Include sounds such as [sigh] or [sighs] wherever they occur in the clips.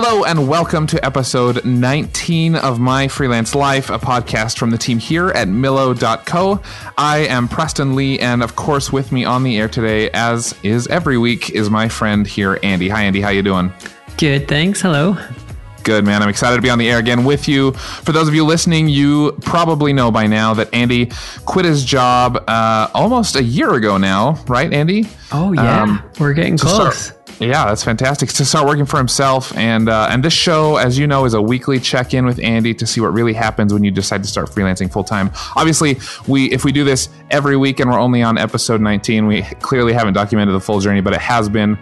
Hello and welcome to episode 19 of My Freelance Life, a podcast from the team here at Millo.co. I am Preston Lee, and of course, with me on the air today, as is every week, is my friend here, Andy. Hi, Andy. How you doing? Good, thanks. Hello. Good, man. I'm excited to be on the air again with you. For those of you listening, you probably know by now that Andy quit his job uh, almost a year ago now, right, Andy? Oh, yeah. Um, We're getting close. Start- yeah, that's fantastic to start working for himself. And uh, and this show, as you know, is a weekly check in with Andy to see what really happens when you decide to start freelancing full time. Obviously, we if we do this every week and we're only on episode 19, we clearly haven't documented the full journey, but it has been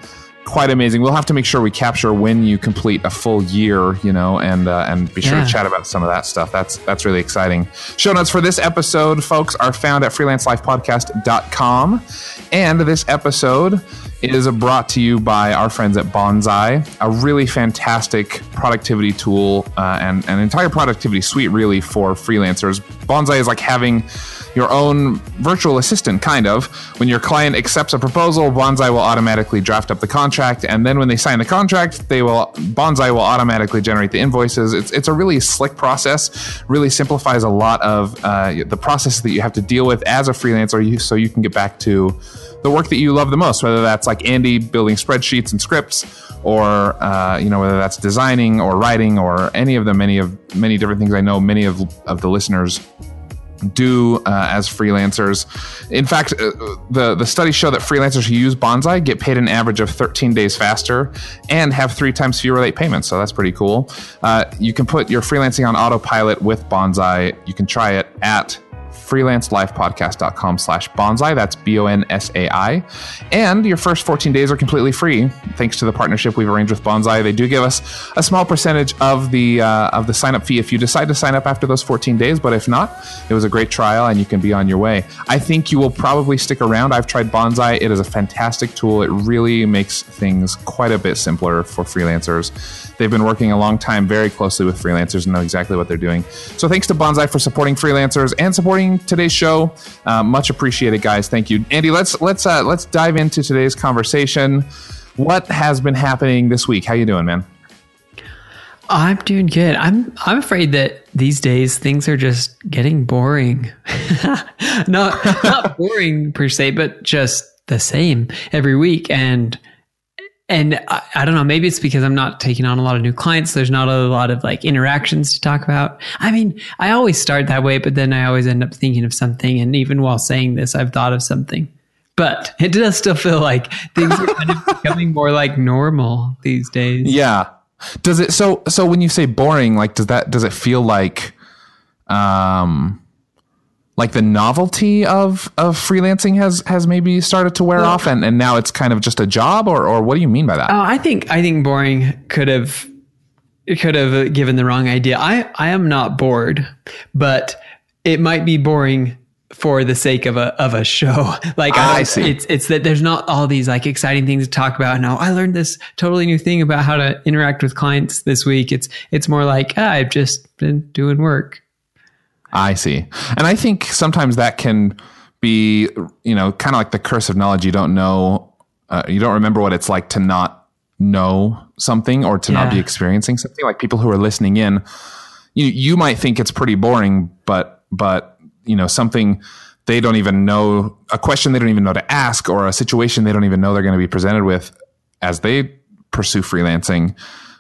quite amazing. We'll have to make sure we capture when you complete a full year, you know, and uh, and be sure yeah. to chat about some of that stuff. That's that's really exciting. Show notes for this episode, folks, are found at freelancelifepodcast.com. And this episode is brought to you by our friends at Bonsai, a really fantastic productivity tool uh, and an entire productivity suite, really, for freelancers. Bonsai is like having your own virtual assistant, kind of. When your client accepts a proposal, Bonsai will automatically draft up the contract, and then when they sign the contract, they will Bonsai will automatically generate the invoices. It's it's a really slick process. Really simplifies a lot of uh, the process that you have to deal with as a freelancer, so you can get back to the work that you love the most, whether that's like Andy building spreadsheets and scripts, or uh, you know whether that's designing or writing or any of the many of many different things. I know many of of the listeners do uh, as freelancers. In fact, uh, the the studies show that freelancers who use Bonsai get paid an average of 13 days faster and have three times fewer late payments. So that's pretty cool. Uh, you can put your freelancing on autopilot with Bonsai. You can try it at freelancelifepodcast.com slash bonsai. That's B-O-N-S-A-I. And your first 14 days are completely free thanks to the partnership we've arranged with Bonsai. They do give us a small percentage of the uh, of the sign up fee if you decide to sign up after those 14 days. But if not, it was a great trial and you can be on your way. I think you will probably stick around. I've tried Bonsai. It is a fantastic tool. It really makes things quite a bit simpler for freelancers. They've been working a long time very closely with freelancers and know exactly what they're doing. So thanks to Bonsai for supporting freelancers and supporting today's show. Uh, much appreciated, guys. Thank you, Andy. Let's let's uh, let's dive into today's conversation. What has been happening this week? How you doing, man? I'm doing good. I'm I'm afraid that these days things are just getting boring. [laughs] not not [laughs] boring per se, but just the same every week and and I, I, don't know, maybe it's because I'm not taking on a lot of new clients. There's not a lot of like interactions to talk about. I mean, I always start that way, but then I always end up thinking of something. And even while saying this, I've thought of something. But it does still feel like things are kind of [laughs] becoming more like normal these days. Yeah. Does it so so when you say boring, like does that does it feel like um like the novelty of of freelancing has has maybe started to wear well, off and, and now it's kind of just a job or or what do you mean by that? Oh, I think I think boring could have could have given the wrong idea. I I am not bored, but it might be boring for the sake of a of a show. [laughs] Like I, I, see. It's it's that there's not all these like exciting things to talk about. Now I learned this totally new thing about how to interact with clients this week. It's it's more like ah, I've just been doing work. I see. And I think sometimes that can be, you know, kind of like the curse of knowledge. You don't know, uh, you don't remember what it's like to not know something or to yeah. not be experiencing something. Like people who are listening in, you you might think it's pretty boring, but but you know something they don't even know a question they don't even know to ask or a situation they don't even know they're going to be presented with as they pursue freelancing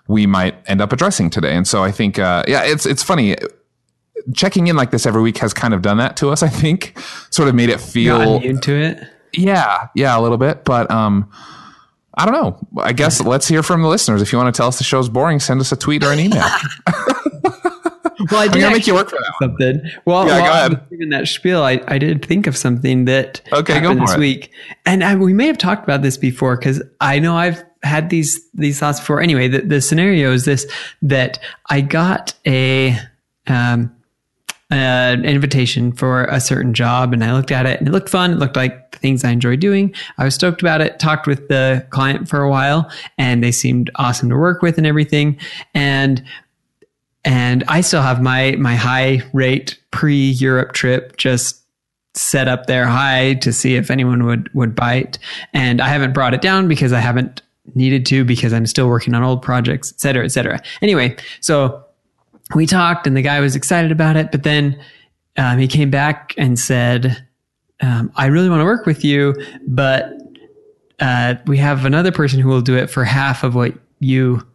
we might end up addressing today and so i think uh, yeah it's it's funny checking in like this every week has kind of done that to us. I think sort of made it feel into it. Yeah, yeah, a little bit, but um, I don't know. I guess let's hear from the listeners. If you want to tell us the show's boring, send us a tweet or an email. [laughs] well, I did I'm make you work for that something. Well, yeah, while go ahead. that spiel, I, I did think of something that okay, happened this it. week, and I, we may have talked about this before because I know I've had these these thoughts before. Anyway, the, the scenario is this: that I got a um, Uh, an invitation for a certain job and I looked at it and it looked fun. It looked like the things I enjoy doing. I was stoked about it, talked with the client for a while and they seemed awesome to work with and everything. And and I still have my my high rate pre Europe trip just set up there high to see if anyone would would bite. And I haven't brought it down because I haven't needed to because I'm still working on old projects, et cetera, et cetera. Anyway, so we talked and the guy was excited about it, but then um, he came back and said, um, I really want to work with you, but uh, we have another person who will do it for half of what you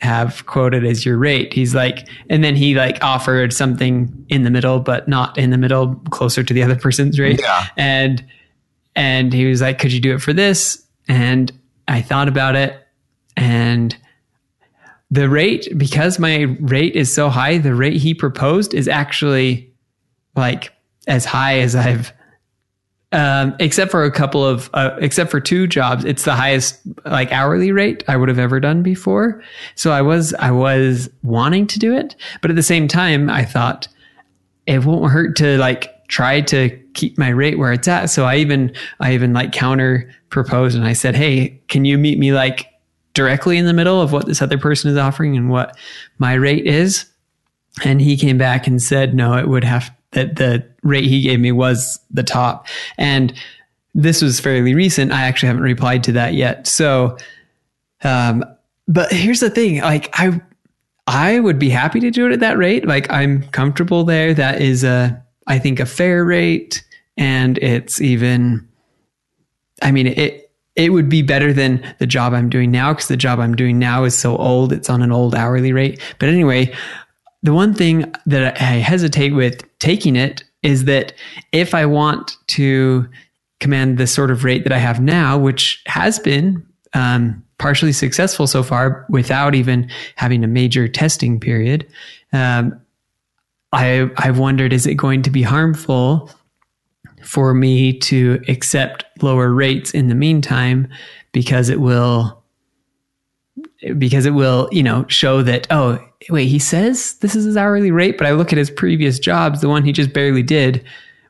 have quoted as your rate. He's like, and then he like offered something in the middle, but not in the middle, closer to the other person's rate. Yeah. And, and he was like, could you do it for this? And I thought about it and the rate, because my rate is so high, the rate he proposed is actually like as high as I've um, except for a couple of, uh, except for two jobs, it's the highest like hourly rate I would have ever done before. So I was, I was wanting to do it, but at the same time, I thought it won't hurt to like try to keep my rate where it's at. So I even, I even like counter proposed and I said, Hey, can you meet me like directly in the middle of what this other person is offering and what my rate is? And he came back and said, no, it would have that the rate he gave me was the top. And this was fairly recent. I actually haven't replied to that yet. So, um, but here's the thing, like I, I would be happy to do it at that rate. Like I'm comfortable there. That is a, I think a fair rate. And it's even, I mean, it, it would be better than the job I'm doing now because the job I'm doing now is so old. It's on an old hourly rate. But anyway, the one thing that I hesitate with taking it is that if I want to command the sort of rate that I have now, which has been um, partially successful so far without even having a major testing period, um, I, I've wondered is it going to be harmful for me to accept lower rates in the meantime because it will because it will, you know, show that, oh, wait, he says this is his hourly rate, but I look at his previous jobs, the one he just barely did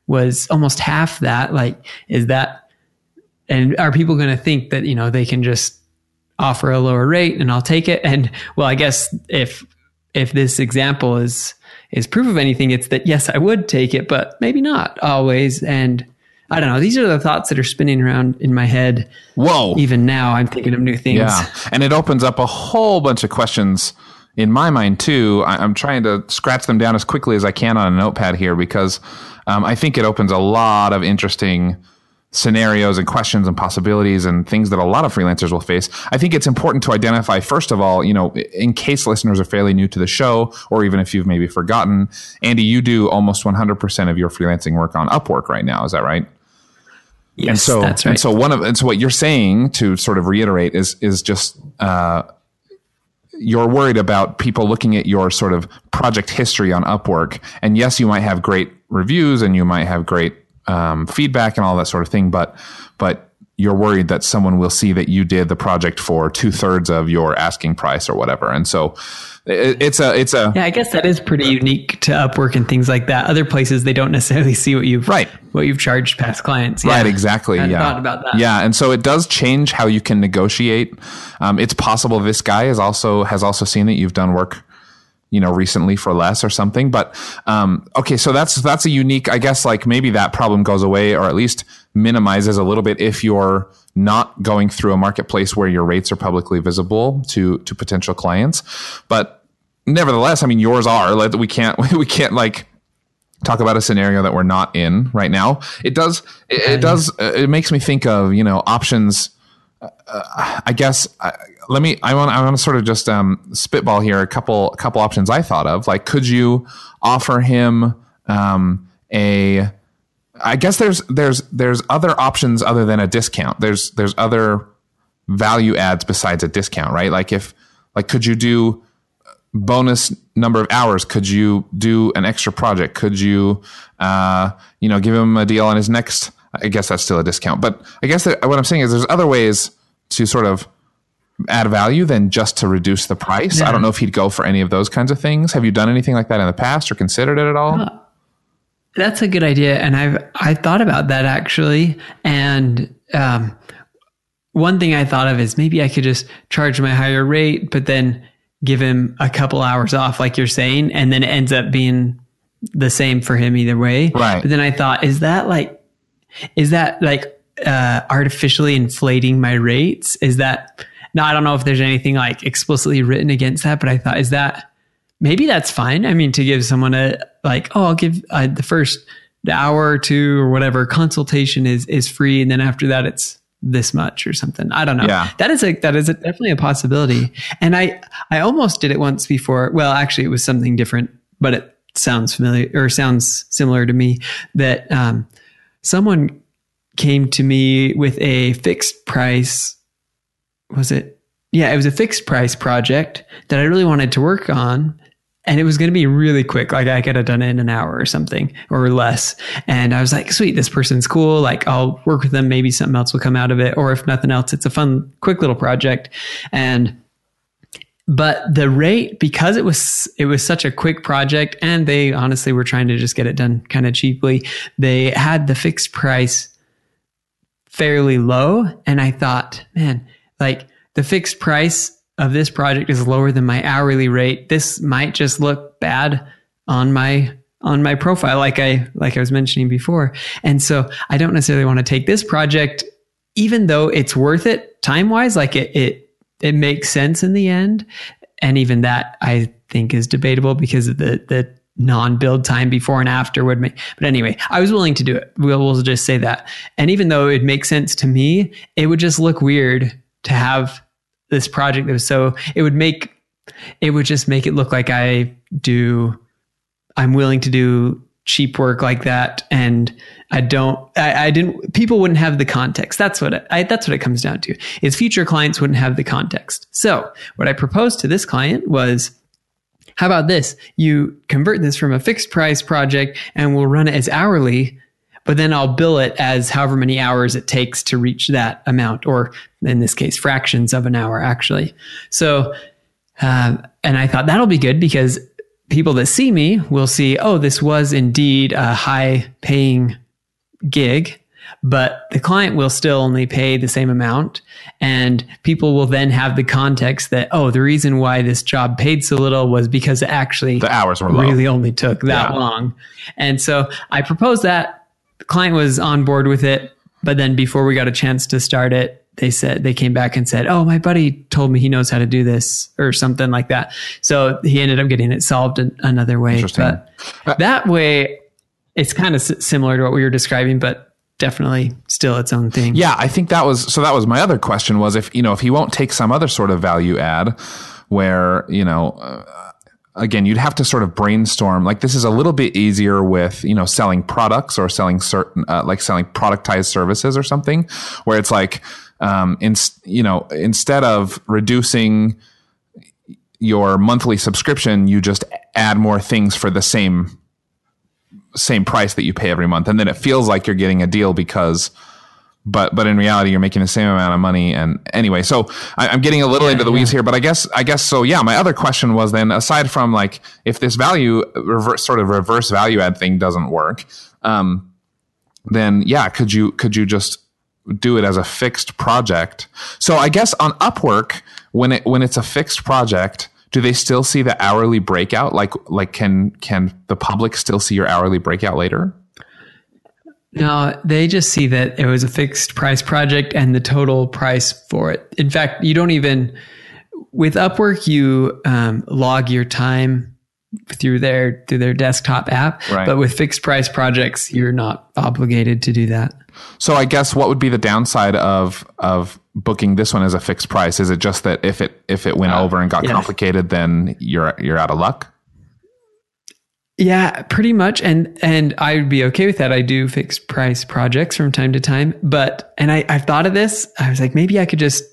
was almost half that. Like, is that, and are people going to think that, you know, they can just offer a lower rate and I'll take it? And well, I guess if, if this example is, is proof of anything, it's that yes, I would take it, but maybe not always. And I don't know. These are the thoughts that are spinning around in my head. Whoa. Even now, I'm thinking of new things. Yeah. And it opens up a whole bunch of questions in my mind, too. I, am trying to scratch them down as quickly as I can on a notepad here because um, I think it opens a lot of interesting scenarios and questions and possibilities and things that a lot of freelancers will face. I think it's important to identify, first of all, you know, in case listeners are fairly new to the show, or even if you've maybe forgotten, Andy, you do almost 100% of your freelancing work on Upwork right now. Is that right? Yes, and so, that's right. And so one of, and so what you're saying to sort of reiterate is, is just, uh, you're worried about people looking at your sort of project history on Upwork. And yes, you might have great reviews and you might have great um, feedback and all that sort of thing, but but you're worried that someone will see that you did the project for two thirds of your asking price or whatever, and so it's a it's a yeah i guess that is pretty unique to upwork and things like that. Other places they don't necessarily see what you've right. what you've charged past clients. Yeah. right exactly yeah. thought about that. Yeah and so it does change how you can negotiate. Um, it's possible this guy is also has also seen that you've done work you know recently for less or something but um, okay so that's that's a unique i guess like maybe that problem goes away or at least minimizes a little bit if you're not going through a marketplace where your rates are publicly visible to to potential clients but nevertheless, I mean, yours are. Like, we can't [laughs] we can't like talk about a scenario that we're not in right now. It does it, it does it makes me think of you know options. Uh, I guess uh, let me. I want. I want to sort of just um, spitball here a couple a couple options I thought of. Like, could you offer him um, a? I guess there's there's there's other options other than a discount. There's there's other value adds besides a discount, right? Like if like could you do bonus number of hours could you do an extra project could you uh, you know give him a deal on his next i guess that's still a discount but i guess that, what i'm saying is there's other ways to sort of add value than just to reduce the price yeah. i don't know if he'd go for any of those kinds of things have you done anything like that in the past or considered it at all uh, that's a good idea and i've i thought about that actually and um, one thing i thought of is maybe i could just charge my higher rate but then give him a couple hours off, like you're saying, and then it ends up being the same for him either way. Right. But then I thought, is that like, is that like uh, artificially inflating my rates? Is that, now I don't know if there's anything like explicitly written against that, but I thought, is that maybe that's fine. I mean, to give someone a like, oh, I'll give uh, the first hour or two or whatever consultation is is free, and then after that, it's this much or something. I don't know. Yeah. That is a that is a, definitely a possibility. And I I almost did it once before. Well, actually, it was something different, but it sounds familiar or sounds similar to me. That um, someone came to me with a fixed price. Was it? Yeah, it was a fixed price project that I really wanted to work on and it was going to be really quick. Like I could have done it in an hour or something or less. And I was like, sweet, this person's cool. Like I'll work with them. Maybe something else will come out of it. Or if nothing else, it's a fun, quick little project. And, but the rate, because it was, it was such a quick project and they honestly were trying to just get it done kind of cheaply. They had the fixed price fairly low. And I thought, man, like the fixed price of this project is lower than my hourly rate, this might just look bad on my on my profile like I like I was mentioning before. And so I don't necessarily want to take this project even though it's worth it time-wise like it it it makes sense in the end. And even that I think is debatable because of the the non-build time before and after would make but anyway i was willing to do it. We'll, we'll just say that. And even though it makes sense to me it would just look weird to have this project that was so it would make it would just make it look like I do I'm willing to do cheap work like that and I don't I, I didn't people wouldn't have the context. That's what I, that's what it comes down to. Is future clients wouldn't have the context. So what I proposed to this client was how about this? You convert this from a fixed price project and we'll run it as hourly but then I'll bill it as however many hours it takes to reach that amount, or in this case, fractions of an hour, actually. So, uh, and I thought that'll be good because people that see me will see, oh, this was indeed a high paying gig, but the client will still only pay the same amount. And people will then have the context that, oh, the reason why this job paid so little was because it actually the hours were really low. only took that yeah. long. And so I proposed that the client was on board with it, but then before we got a chance to start it, they said they came back and said, "Oh, my buddy told me he knows how to do this," or something like that. So he ended up getting it solved in another way. But uh, that way, it's kind of s- similar to what we were describing, but definitely still its own thing. Yeah, I think that was so. That was my other question: was if you know if he won't take some other sort of value add, where you know. Uh, again, you'd have to sort of brainstorm. Like this is a little bit easier with, you know, selling products or selling certain, uh, like selling productized services or something where it's like, um, in, you know, instead of reducing your monthly subscription, you just add more things for the same, same price that you pay every month. And then it feels like you're getting a deal because, but but in reality you're making the same amount of money. And anyway so I, am getting a little yeah, into the weeds here but i guess i guess so yeah my other question was then aside from like if this value reverse sort of reverse value add thing doesn't work um, then yeah could you could you just do it as a fixed project? So i guess on upwork when it when it's a fixed project do they still see the hourly breakout? Like like can can the public still see your hourly breakout later no, they just see that it was a fixed price project and the total price for it. In fact, you don't even, with Upwork, you um, log your time through their through their desktop app. Right. But with fixed price projects, you're not obligated to do that. So I guess what would be the downside of of booking this one as a fixed price? Is it just that if it if it went uh, over and got yeah. complicated, then you're you're out of luck? Yeah, pretty much. And and I would be okay with that. I do fixed price projects from time to time. But and I, I've thought of this. I was like, maybe I could just,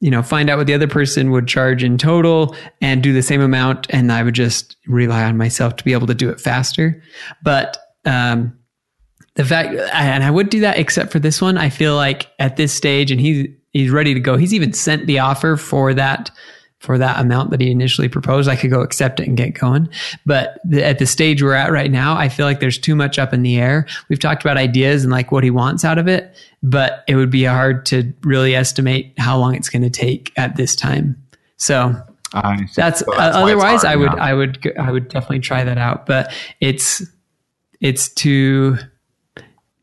you know, find out what the other person would charge in total and do the same amount. And I would just rely on myself to be able to do it faster. But um the fact and I would do that except for this one. I feel like at this stage and he's he's ready to go. He's even sent the offer for that for that amount that he initially proposed, I could go accept it and get going. But the, at the stage we're at right now, I feel like there's too much up in the air. We've talked about ideas and like what he wants out of it, but it would be hard to really estimate how long it's going to take at this time. So uh, that's, well, that's uh, otherwise I would, I would, I would definitely try that out, but it's, it's too,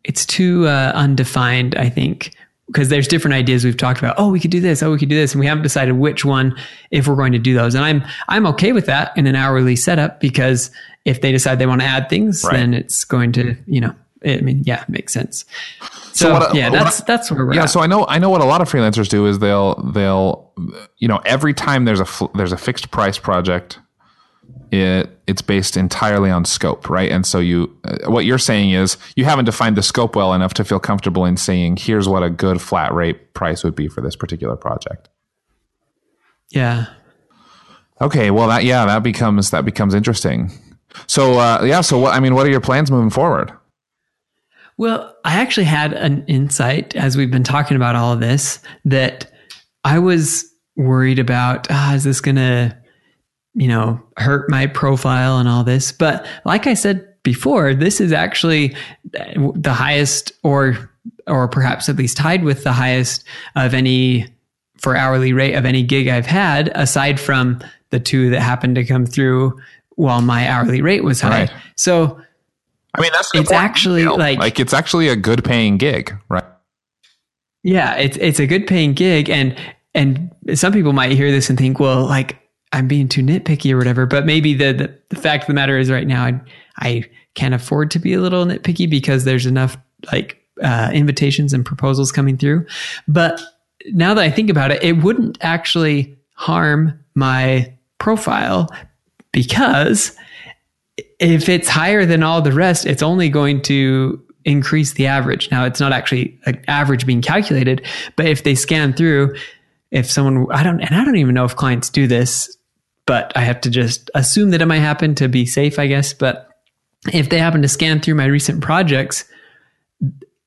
it's too uh, undefined, I think, because there's different ideas we've talked about. Oh, we could do this. Oh, we could do this, and we haven't decided which one if we're going to do those. And I'm I'm okay with that in an hourly setup because if they decide they want to add things, right. then it's going to you know. I mean, yeah, makes sense. So, so yeah, that's that's where we're yeah. At. So I know I know what a lot of freelancers do is they'll they'll you know every time there's a there's a fixed price project it it's based entirely on scope, right? And so you uh, what you're saying is you haven't defined the scope well enough to feel comfortable in saying here's what a good flat rate price would be for this particular project. Yeah. Okay, well that yeah, that becomes that becomes interesting. So uh, yeah, so what I mean, what are your plans moving forward? Well, I actually had an insight as we've been talking about all of this that I was worried about. Ah, is this going to you know, hurt my profile and all this. But like I said before, this is actually uh, the highest or or perhaps at least tied with the highest of any for hourly rate of any gig I've had aside from the two that happened to come through while my hourly rate was high. Right. So I mean that's it's actually like like it's actually a good paying gig, right? Yeah, it's it's a good paying gig and and some people might hear this and think, well, like I'm being too nitpicky or whatever. But maybe the, the, the fact of the matter is right now I, I can't afford to be a little nitpicky because there's enough like uh, invitations and proposals coming through. But now that I think about it, it wouldn't actually harm my profile because if it's higher than all the rest, it's only going to increase the average. Now, it's not actually an average being calculated, but if they scan through, if someone, I don't, and I don't even know if clients do this but I have to just assume that it might happen to be safe, I guess. But if they happen to scan through my recent projects,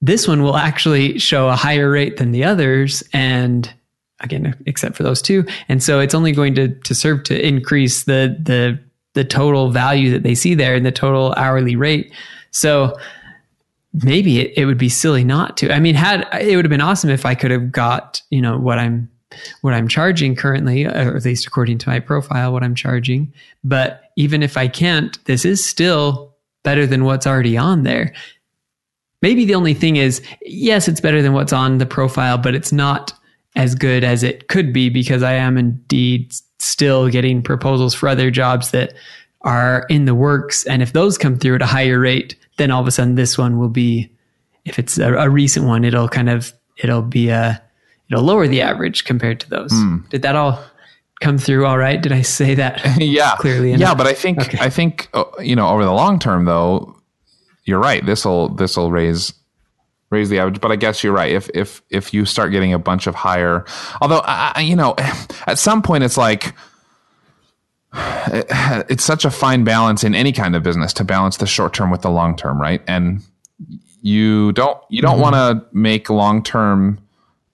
this one will actually show a higher rate than the others. And again, except for those two. And so it's only going to, to serve to increase the, the, the total value that they see there and the total hourly rate. So maybe it, it would be silly not to. I mean, had it would have been awesome if I could have got, you know, what I'm what I'm charging currently, or at least according to my profile, what I'm charging. But even if I can't, this is still better than what's already on there. Maybe the only thing is, yes, it's better than what's on the profile, but it's not as good as it could be because I am indeed still getting proposals for other jobs that are in the works. And if those come through at a higher rate, then all of a sudden this one will be, if it's a, a recent one, it'll kind of, it'll be a, it'll lower the average compared to those. Mm. Did that all come through all right? Did I say that? [laughs] yeah, [laughs] clearly. Enough? Yeah, but I think okay. I think uh, you know over the long term though, you're right. This will this will raise raise the average. But I guess you're right. If if if you start getting a bunch of higher, although I, you know, [sighs] at some point it's like [sighs] it's such a fine balance in any kind of business to balance the short term with the long term, right? And you don't you don't mm-hmm. want to make long term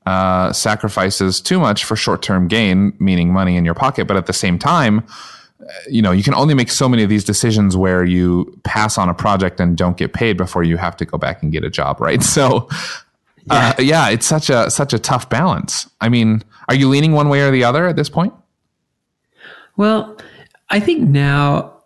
uh, sacrifices too much for short term gain, meaning money in your pocket. But at the same time, uh, you know, you can only make so many of these decisions where you pass on a project and don't get paid before you have to go back and get a job, right? [laughs] So, uh, yeah. yeah, it's such a such a tough balance. I mean, are you leaning one way or the other at this point? Well, I think now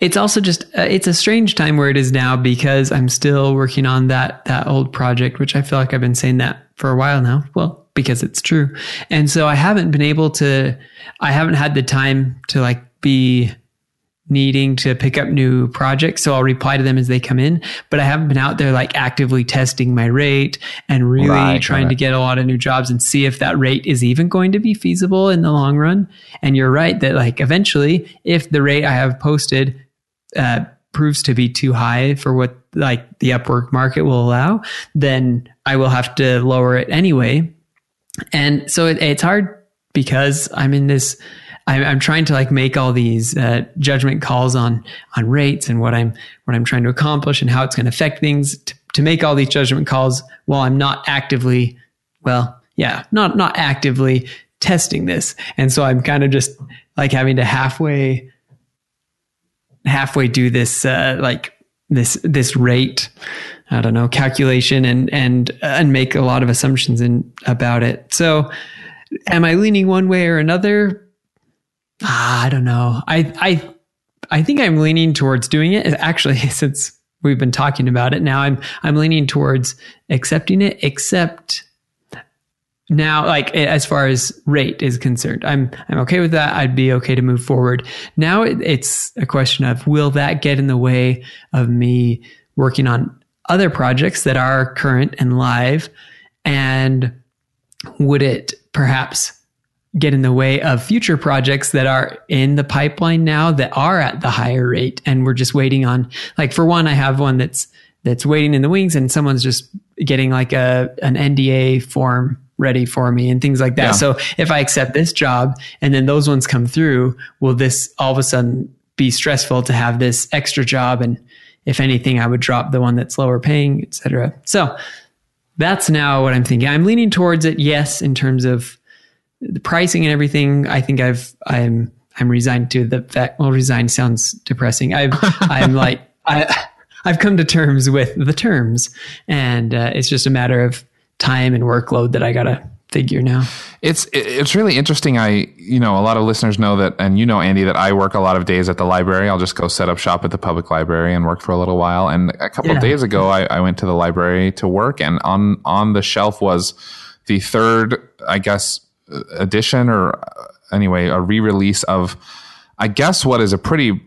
it's also just uh, it's a strange time where it is now because I'm still working on that that old project, which I feel like I've been saying that for a while now. Well, because it's true. And so I haven't been able to, I haven't had the time to like be needing to pick up new projects. So I'll reply to them as they come in, but I haven't been out there like actively testing my rate and really right, trying to get a lot of new jobs and see if that rate is even going to be feasible in the long run. And you're right that like eventually, if the rate I have posted, uh, proves to be too high for what like the Upwork market will allow, then I will have to lower it anyway. And so it, it's hard because I'm in this. I'm, I'm trying to like make all these uh, judgment calls on on rates and what I'm what I'm trying to accomplish and how it's going to affect things. To, to make all these judgment calls while I'm not actively, well, yeah, not not actively testing this. And so I'm kind of just like having to halfway halfway do this uh, like this this rate I don't know calculation and and and make a lot of assumptions in about it. So am I leaning one way or another? Ah, I don't know. I I I think I'm leaning towards doing it. Actually, [laughs] since we've been talking about it now, I'm I'm leaning towards accepting it. Except now like as far as rate is concerned i'm i'm okay with that i'd be okay to move forward now it, it's a question of will that get in the way of me working on other projects that are current and live and would it perhaps get in the way of future projects that are in the pipeline now that are at the higher rate and we're just waiting on like for one i have one that's that's waiting in the wings and someone's just getting like a an nda form ready for me and things like that. Yeah. So if I accept this job and then those ones come through, will this all of a sudden be stressful to have this extra job? And if anything, I would drop the one that's lower paying, etc. So that's now what I'm thinking. I'm leaning towards it, yes, in terms of the pricing and everything. I think I've I'm I'm resigned to the fact. Well, resigned sounds depressing. I've [laughs] I'm like I I've come to terms with the terms, and uh, it's just a matter of time and workload that I gotta figure now. It's it's really interesting. I you know a lot of listeners know that, and you know Andy that I work a lot of days at the library. I'll just go set up shop at the public library and work for a little while. And a couple yeah. of days ago, I, I went to the library to work, and on on the shelf was the third, I guess, edition or uh, anyway a re release of, I guess what is a pretty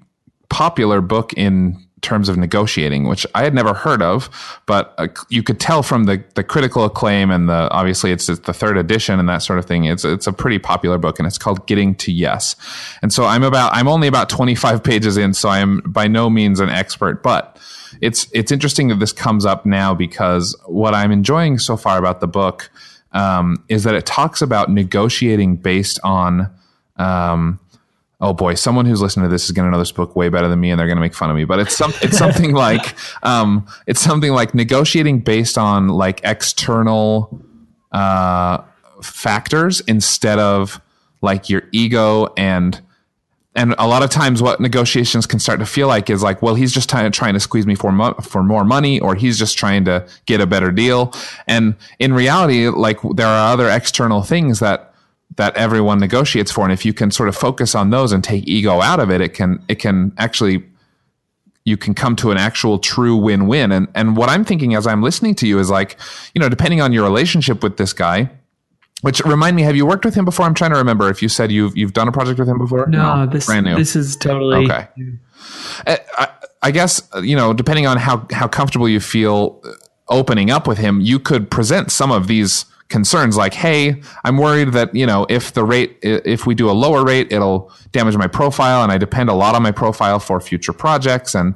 popular book in terms of negotiating, which I had never heard of, but uh, you could tell from the, the critical acclaim and the obviously it's, it's, the third edition and that sort of thing. It's it's a pretty popular book and it's called Getting to Yes. And so I'm about I'm only about 25 pages in, so I am by no means an expert, but it's it's interesting that this comes up now because what I'm enjoying so far about the book um, is that it talks about negotiating based on um, oh boy, someone who's listening to this is going to know this book way better than me, and they're going to make fun of me. But it's some, it's [laughs] something like, um, it's something like negotiating based on like external uh, factors instead of like your ego and and a lot of times what negotiations can start to feel like is like well he's just trying to, trying to squeeze me for mo- for more money or he's just trying to get a better deal. And in reality like there are other external things that that everyone negotiates for. And if you can sort of focus on those and take ego out of it it can it can actually you can come to an actual true win-win. And and what i'm thinking as i'm listening to you is like you know depending on your relationship with this guy which remind me have you worked with him before? I'm trying to remember if you said you've you've done a project with him before? No, no. this brand new. this is totally okay. uh, I, I guess you know depending on how how comfortable you feel opening up with him you could present some of these concerns like, hey, I'm worried that, you know, if the rate, if we do a lower rate, it'll damage my profile and I depend a lot on my profile for future projects. And,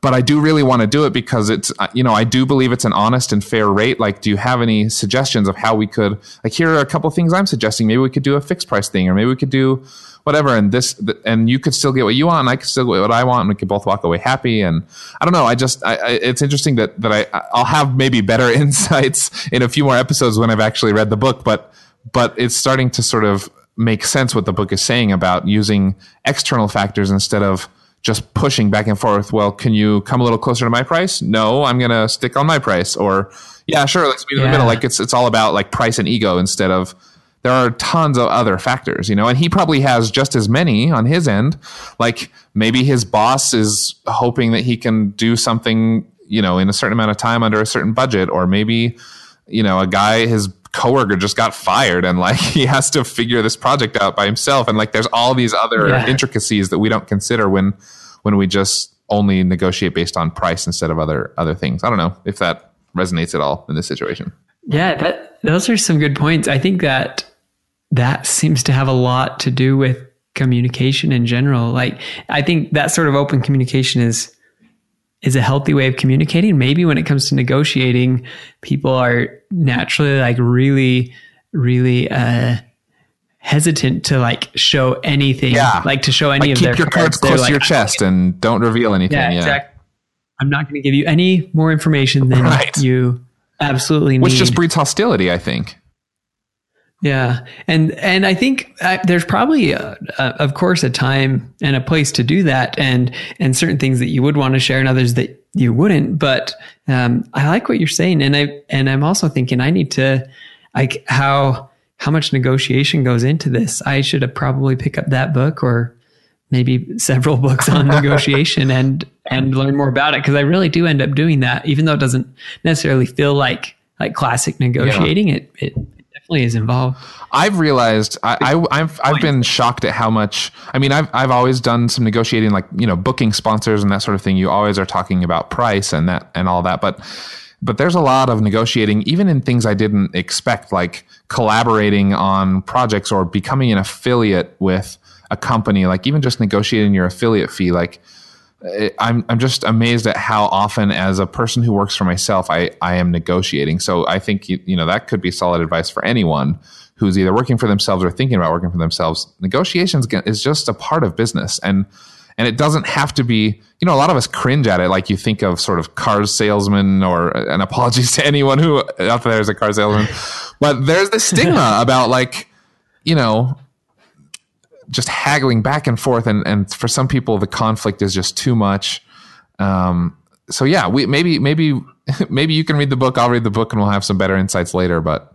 but I do really want to do it because it's, uh, you know, I do believe it's an honest and fair rate. Like, do you have any suggestions of how we could, like, here are a couple things I'm suggesting. Maybe we could do a fixed price thing or maybe we could do, whatever. And this, and you could still get what you want, and I could still get what I want, and we could both walk away happy. And I don't know. I just, I, I, it's interesting that that I, I'll have maybe better [laughs] insights in a few more episodes when I've actually read the book. But, but it's starting to sort of make sense what the book is saying about using external factors instead of just pushing back and forth. Well, can you come a little closer to my price? No, I'm going to stick on my price. Or yeah, sure, let's meet in the middle. Like it's it's all about like price and ego instead of there are tons of other factors, you know, and he probably has just as many on his end. Like maybe his boss is hoping that he can do something, you know, in a certain amount of time under a certain budget, or maybe, you know, a guy, his coworker just got fired and like [laughs] he has to figure this project out by himself. And like there's all these other yeah. intricacies that we don't consider when, when we just only negotiate based on price instead of other, other things. I don't know if that resonates at all in this situation. Yeah, that, those are some good points. I think that that seems to have a lot to do with communication in general. Like I think that sort of open communication is is a healthy way of communicating. Maybe when it comes to negotiating, people are naturally like really, really uh, hesitant to like show anything. Yeah. Like to show any like of keep their your cards, cards close like, to your chest and don't reveal anything. Yeah, yeah. exactly. I'm not going to give you any more information than [laughs] right. you absolutely need. Which just breeds hostility, I think. Yeah, and and I think uh, there's probably, a, a, of course, a time and a place to do that, and and certain things that you would want to share, and others that you wouldn't. But um, I like what you're saying, and I and I'm also thinking I need to, like how how much negotiation goes into this. I should have probably pick up that book or maybe several [laughs] books on negotiation and and learn more about it because I really do end up doing that, even though it doesn't necessarily feel like like classic negotiating. Yeah. It it is involved. I've realized I, I have I've been shocked at how much. I mean, I've I've always done some negotiating, like you know, booking sponsors and that sort of thing. You always are talking about price and that and all that, but but there's a lot of negotiating, even in things I didn't expect, like collaborating on projects or becoming an affiliate with a company, like even just negotiating your affiliate fee, like I'm I'm just amazed at how often, as a person who works for myself, I I am negotiating. So I think you, you know that could be solid advice for anyone who's either working for themselves or thinking about working for themselves. Negotiations is just a part of business, and and it doesn't have to be. You know, a lot of us cringe at it. Like you think of sort of car salesman, or an apologies to anyone who out there is a car salesman, [laughs] but there's the stigma about like you know just haggling back and forth, and and for some people the conflict is just too much. Um, so yeah, we maybe maybe [laughs] maybe you can read the book. I'll read the book, and we'll have some better insights later. But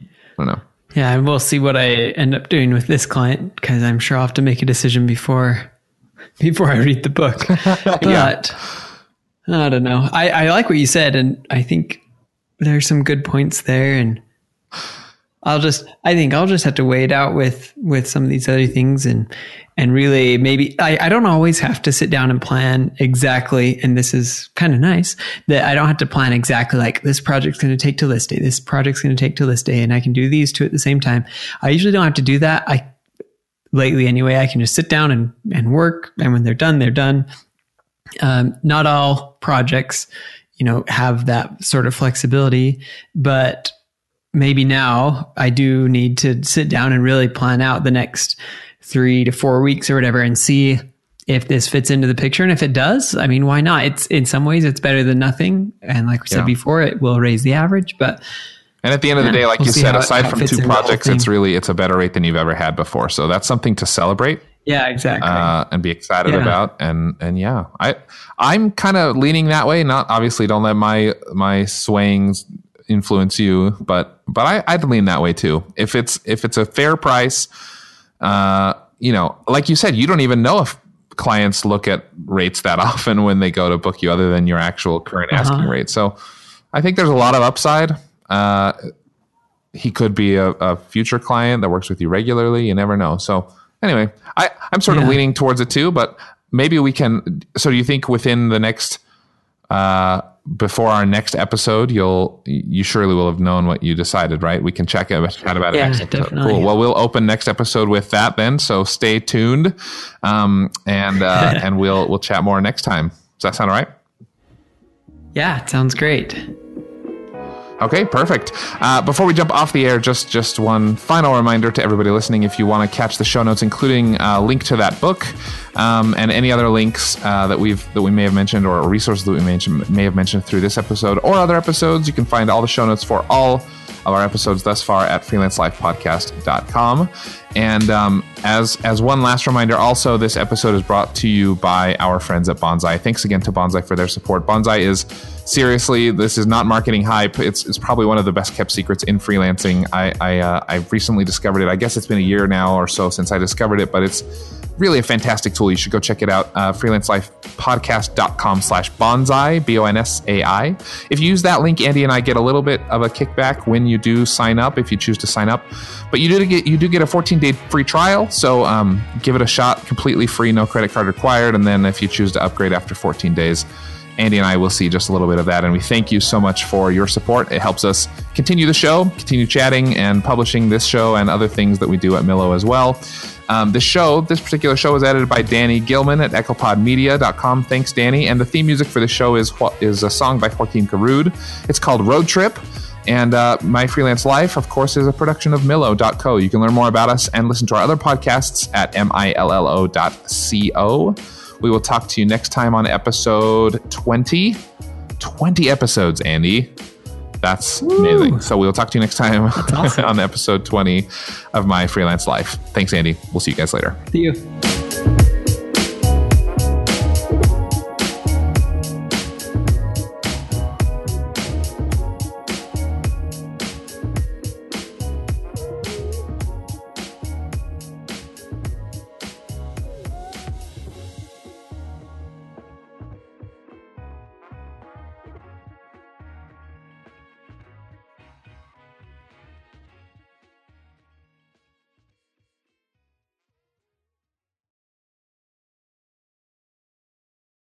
I don't know. Yeah, and we'll see what I end up doing with this client because I'm sure I'll have to make a decision before [laughs] before I read the book. [laughs] but yeah. I don't know. I, I like what you said, and I think there's some good points there. And I'll just I think I'll just have to weigh it out with with some of these other things and and really maybe I, I don't always have to sit down and plan exactly and this is kind of nice that I don't have to plan exactly like this project's going to take till this day this project's going to take till this day and I can do these two at the same time. I usually don't have to do that. I lately anyway I can just sit down and and work and when they're done they're done. Um, not all projects you know have that sort of flexibility but maybe now I do need to sit down and really plan out the next three to four weeks or whatever and see if this fits into the picture. And if it does, I mean, why not? It's in some ways it's better than nothing. And like we said before, it will raise the average, but and at the end of the day, like we'll you said, aside from two projects, it's really it's a better rate than you've ever had before. So that's something to celebrate. Yeah, exactly. Uh, and be excited yeah. about. And and yeah, I I'm kind of leaning that way. Not obviously, don't let my my swayings influence you, but but I, I'd lean that way too. If it's if it's a fair price, uh, you know, like you said, you don't even know if clients look at rates that [laughs] often when they go to book you, other than your actual current uh-huh. asking rate. So I think there's a lot of upside. Uh, he could be a, a, future client that works with you regularly. You never know. So anyway, I, I'm sort yeah. of leaning towards it too, but maybe we can. So do you think within the next uh, before our next episode, you'll you surely will have known what you decided, right? We can check it, chat about it. Yeah, definitely. Cool. Well, we'll open next episode with that then. So stay tuned, um, and uh, [laughs] and we'll we'll chat more next time. Does that sound all right? Yeah, it sounds great. Okay, perfect. Uh, before we jump off the air, just just one final reminder to everybody listening: if you want to catch the show notes, including a link to that book um, and any other links uh, that we've that we may have mentioned or resources that we mentioned, may have mentioned through this episode or other episodes, you can find all the show notes for all of our episodes thus far at freelancelifepodcast.com. And um, as as one last reminder, also this episode is brought to you by our friends at Bonsai. Thanks again to Bonsai for their support. Bonsai is seriously, this is not marketing hype. It's it's probably one of the best kept secrets in freelancing. I I, uh, I recently discovered it. I guess it's been a year now or so since I discovered it, but it's really a fantastic tool. You should go check it out. Uh, freelancelifepodcast.com slash bonsai, B O N S A I. If you use that link, Andy and I get a little bit of a kickback when you do sign up, if you choose to sign up. But you do get you do get a 14 day free trial. So um, give it a shot completely free, no credit card required. And then if you choose to upgrade after 14 days, Andy and I will see just a little bit of that. And we thank you so much for your support. It helps us continue the show, continue chatting and publishing this show and other things that we do at Millo as well. Um, the show, this particular show, was edited by Danny Gilman at echopodmedia.com. Thanks, Danny. And the theme music for the show is is a song by Joakim Karud. It's called Road Trip. And uh, My Freelance Life, of course, is a production of Millo.co. You can learn more about us and listen to our other podcasts at millo.co. We will talk to you next time on episode 20. 20 episodes, Andy. That's Woo. amazing. So we'll talk to you next time [laughs] awesome. on episode 20 of My Freelance Life. Thanks, Andy. We'll see you guys later. See you.